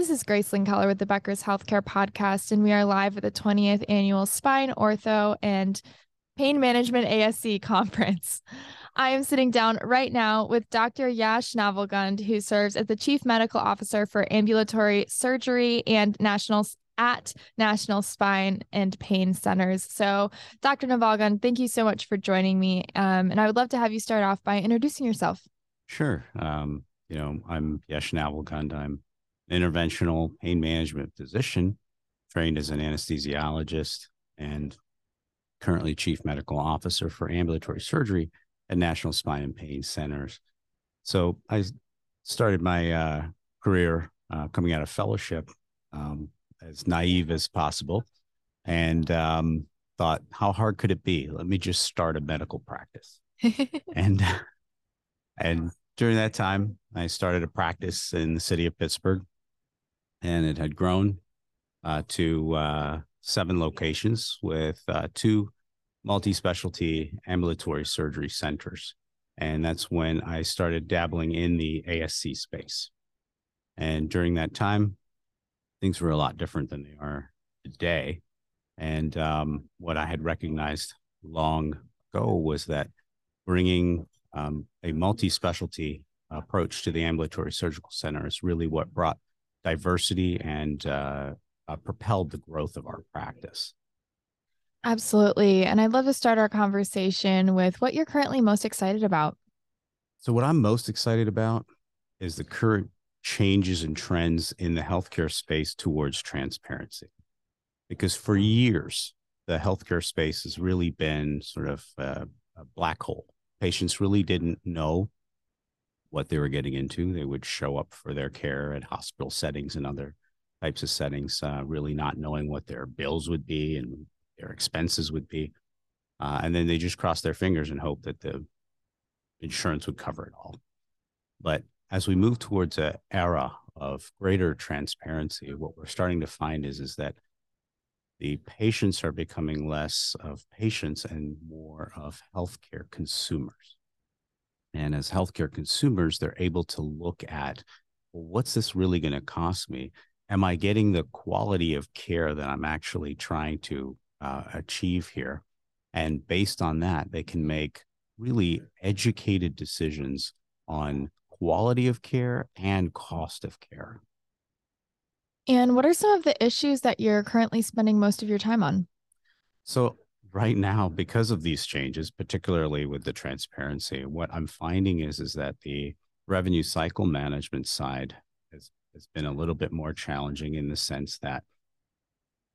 This is Gracelyn Keller with the Becker's Healthcare Podcast, and we are live at the 20th Annual Spine, Ortho, and Pain Management ASC Conference. I am sitting down right now with Dr. Yash Navalgund, who serves as the Chief Medical Officer for Ambulatory Surgery and National at National Spine and Pain Centers. So, Dr. Navalgund, thank you so much for joining me. Um, and I would love to have you start off by introducing yourself. Sure. Um, you know, I'm Yash Navalgund. I'm interventional pain management physician, trained as an anesthesiologist and currently chief medical officer for ambulatory surgery at National Spine and Pain Centers. So I started my uh, career uh, coming out of fellowship um, as naive as possible and um, thought, how hard could it be? Let me just start a medical practice. and and during that time, I started a practice in the city of Pittsburgh and it had grown uh, to uh, seven locations with uh, two multi-specialty ambulatory surgery centers. And that's when i started dabbling in the asc space. And during that time things were a lot different than they are today. And um, what i had recognized long ago was that bringing um, a multi-specialty approach to the ambulatory surgical center is really what brought diversity and uh, uh, propelled the growth of our practice. Absolutely. And I'd love to start our conversation with what you're currently most excited about. So, what I'm most excited about is the current changes and trends in the healthcare space towards transparency. Because for years, the healthcare space has really been sort of a, a black hole. Patients really didn't know what they were getting into. They would show up for their care at hospital settings and other types of settings, uh, really not knowing what their bills would be and their expenses would be. Uh, and then they just cross their fingers and hope that the insurance would cover it all. But as we move towards an era of greater transparency, what we're starting to find is, is that the patients are becoming less of patients and more of healthcare consumers. And as healthcare consumers, they're able to look at well, what's this really going to cost me? Am I getting the quality of care that I'm actually trying to uh, achieve here? And based on that, they can make really educated decisions on quality of care and cost of care. And what are some of the issues that you're currently spending most of your time on? So, right now because of these changes particularly with the transparency what i'm finding is is that the revenue cycle management side has, has been a little bit more challenging in the sense that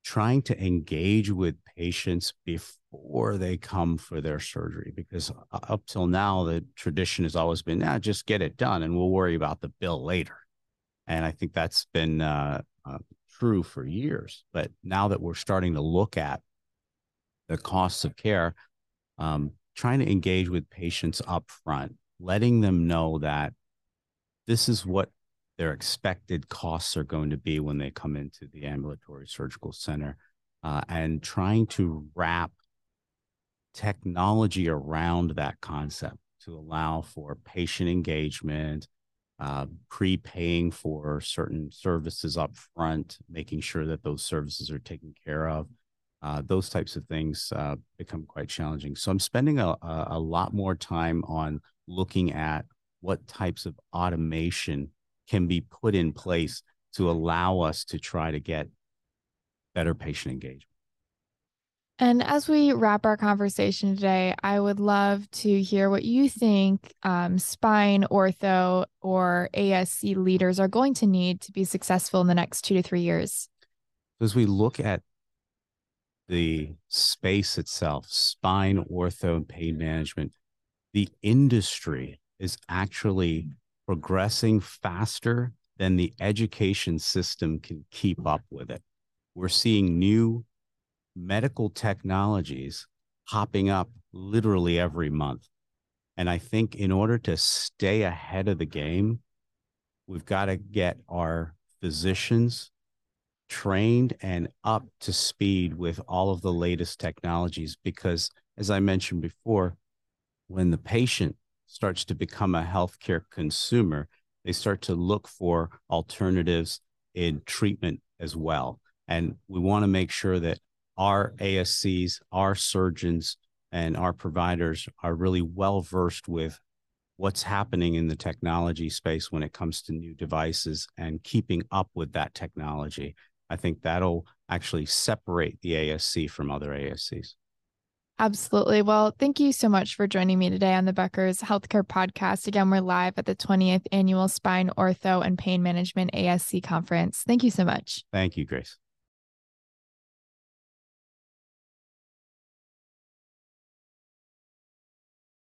trying to engage with patients before they come for their surgery because up till now the tradition has always been now just get it done and we'll worry about the bill later. And i think that's been uh, uh, true for years but now that we're starting to look at the costs of care, um, trying to engage with patients up front, letting them know that this is what their expected costs are going to be when they come into the ambulatory surgical center, uh, and trying to wrap technology around that concept to allow for patient engagement, uh, prepaying for certain services up front, making sure that those services are taken care of uh, those types of things uh, become quite challenging. So I'm spending a, a lot more time on looking at what types of automation can be put in place to allow us to try to get better patient engagement. And as we wrap our conversation today, I would love to hear what you think um, spine, ortho, or ASC leaders are going to need to be successful in the next two to three years. As we look at the space itself, spine, ortho, and pain management, the industry is actually progressing faster than the education system can keep up with it. We're seeing new medical technologies popping up literally every month. And I think in order to stay ahead of the game, we've got to get our physicians trained and up to speed with all of the latest technologies because as i mentioned before when the patient starts to become a healthcare consumer they start to look for alternatives in treatment as well. And we want to make sure that our ASCs, our surgeons, and our providers are really well versed with what's happening in the technology space when it comes to new devices and keeping up with that technology. I think that'll actually separate the ASC from other ASCs. Absolutely. Well, thank you so much for joining me today on the Becker's Healthcare Podcast. Again, we're live at the 20th Annual Spine, Ortho, and Pain Management ASC Conference. Thank you so much. Thank you, Grace.